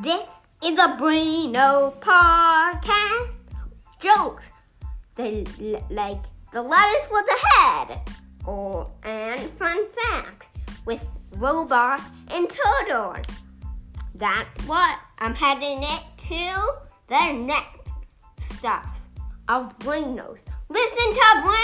This is a Brino podcast. Jokes. The like the lettuce with a head. Or and fun facts with robot and turtle. That's what I'm heading it to the next stuff of Brinos. Listen to Brino.